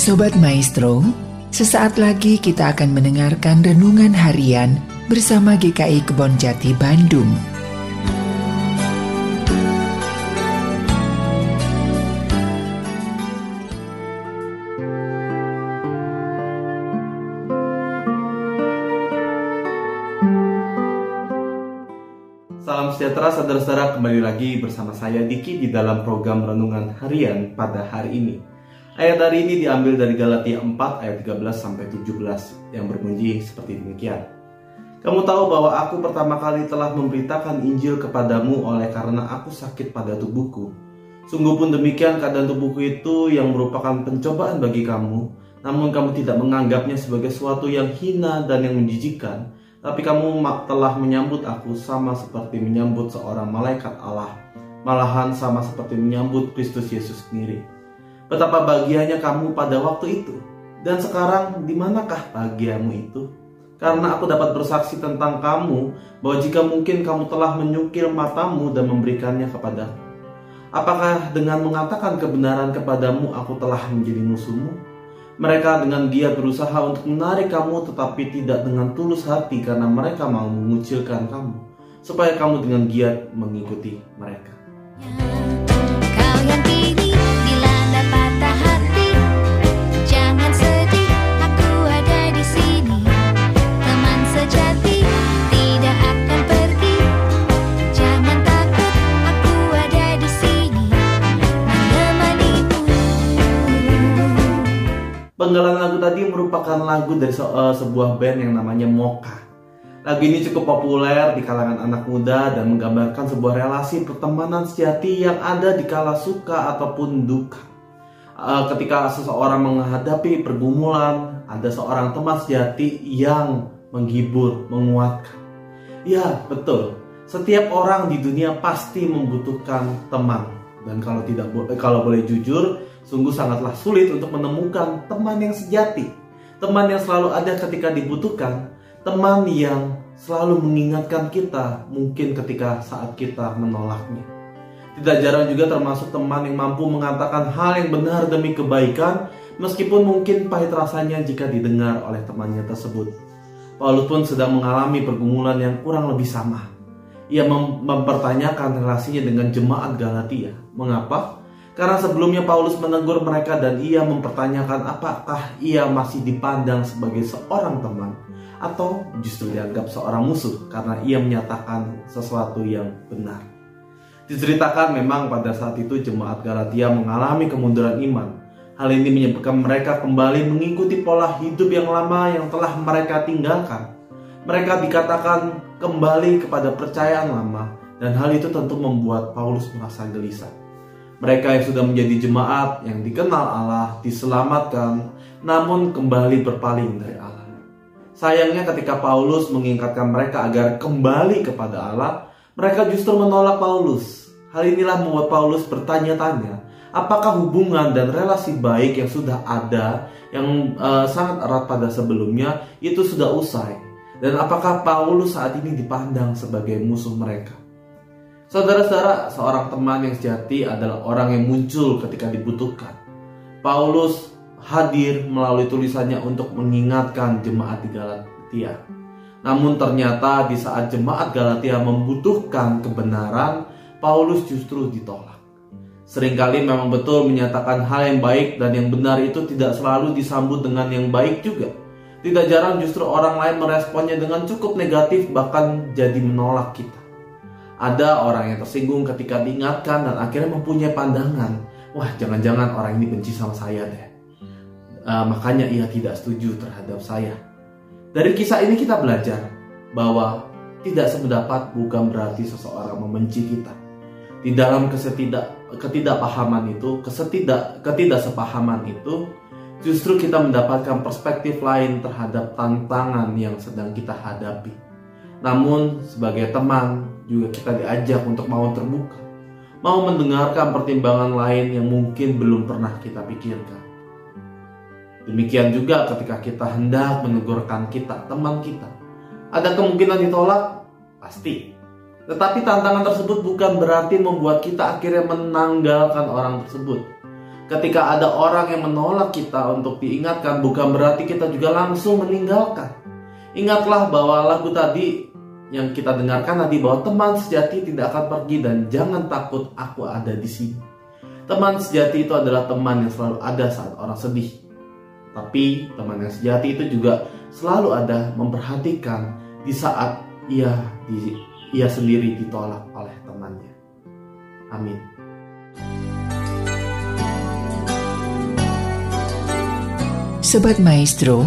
Sobat Maestro, sesaat lagi kita akan mendengarkan renungan harian bersama GKI Kebon Jati Bandung. Salam sejahtera saudara-saudara kembali lagi bersama saya Diki di dalam program Renungan Harian pada hari ini. Ayat hari ini diambil dari Galatia 4 ayat 13 sampai 17 yang berbunyi seperti demikian. Kamu tahu bahwa aku pertama kali telah memberitakan Injil kepadamu oleh karena aku sakit pada tubuhku. Sungguh pun demikian keadaan tubuhku itu yang merupakan pencobaan bagi kamu, namun kamu tidak menganggapnya sebagai sesuatu yang hina dan yang menjijikan, tapi kamu telah menyambut aku sama seperti menyambut seorang malaikat Allah, malahan sama seperti menyambut Kristus Yesus sendiri. Betapa bahagianya kamu pada waktu itu. Dan sekarang di manakah bahagiamu itu? Karena aku dapat bersaksi tentang kamu bahwa jika mungkin kamu telah menyukil matamu dan memberikannya kepadaku. Apakah dengan mengatakan kebenaran kepadamu aku telah menjadi musuhmu? Mereka dengan giat berusaha untuk menarik kamu tetapi tidak dengan tulus hati karena mereka mau mengucilkan kamu supaya kamu dengan giat mengikuti mereka. Tadi merupakan lagu dari se- eh, sebuah band yang namanya Moka. Lagu ini cukup populer di kalangan anak muda dan menggambarkan sebuah relasi pertemanan sejati yang ada di kala suka ataupun duka. Eh, ketika seseorang menghadapi pergumulan, ada seorang teman sejati yang menghibur, menguatkan. Ya, betul. Setiap orang di dunia pasti membutuhkan teman. Dan kalau tidak eh, kalau boleh jujur, sungguh sangatlah sulit untuk menemukan teman yang sejati. Teman yang selalu ada ketika dibutuhkan, teman yang selalu mengingatkan kita mungkin ketika saat kita menolaknya. Tidak jarang juga termasuk teman yang mampu mengatakan hal yang benar demi kebaikan meskipun mungkin pahit rasanya jika didengar oleh temannya tersebut. Paulus pun sedang mengalami pergumulan yang kurang lebih sama. Ia mem- mempertanyakan relasinya dengan jemaat Galatia. Mengapa? Karena sebelumnya Paulus menegur mereka dan ia mempertanyakan apakah ia masih dipandang sebagai seorang teman atau justru dianggap seorang musuh karena ia menyatakan sesuatu yang benar. Diceritakan memang pada saat itu jemaat Galatia mengalami kemunduran iman. Hal ini menyebabkan mereka kembali mengikuti pola hidup yang lama yang telah mereka tinggalkan. Mereka dikatakan kembali kepada percayaan lama dan hal itu tentu membuat Paulus merasa gelisah. Mereka yang sudah menjadi jemaat yang dikenal Allah diselamatkan namun kembali berpaling dari Allah. Sayangnya ketika Paulus mengingatkan mereka agar kembali kepada Allah, mereka justru menolak Paulus. Hal inilah membuat Paulus bertanya-tanya, apakah hubungan dan relasi baik yang sudah ada, yang eh, sangat erat pada sebelumnya, itu sudah usai? Dan apakah Paulus saat ini dipandang sebagai musuh mereka? Saudara-saudara, seorang teman yang sejati adalah orang yang muncul ketika dibutuhkan. Paulus hadir melalui tulisannya untuk mengingatkan jemaat di Galatia. Namun ternyata di saat jemaat Galatia membutuhkan kebenaran, Paulus justru ditolak. Seringkali memang betul menyatakan hal yang baik dan yang benar itu tidak selalu disambut dengan yang baik juga. Tidak jarang justru orang lain meresponnya dengan cukup negatif bahkan jadi menolak kita. Ada orang yang tersinggung ketika diingatkan dan akhirnya mempunyai pandangan, wah jangan-jangan orang ini benci sama saya deh. Eh, makanya ia tidak setuju terhadap saya. Dari kisah ini kita belajar bahwa tidak sependapat bukan berarti seseorang membenci kita. Di dalam kesetidak, ketidakpahaman itu, kesetidak, ketidaksepahaman itu, justru kita mendapatkan perspektif lain terhadap tantangan yang sedang kita hadapi. Namun sebagai teman juga kita diajak untuk mau terbuka, mau mendengarkan pertimbangan lain yang mungkin belum pernah kita pikirkan. Demikian juga ketika kita hendak menegurkan kita, teman kita. Ada kemungkinan ditolak? Pasti. Tetapi tantangan tersebut bukan berarti membuat kita akhirnya menanggalkan orang tersebut. Ketika ada orang yang menolak kita untuk diingatkan, bukan berarti kita juga langsung meninggalkan. Ingatlah bahwa lagu tadi yang kita dengarkan tadi bahwa teman sejati tidak akan pergi dan jangan takut aku ada di sini. Teman sejati itu adalah teman yang selalu ada saat orang sedih. Tapi teman yang sejati itu juga selalu ada memperhatikan di saat ia di, ia sendiri ditolak oleh temannya. Amin. Sobat Maestro,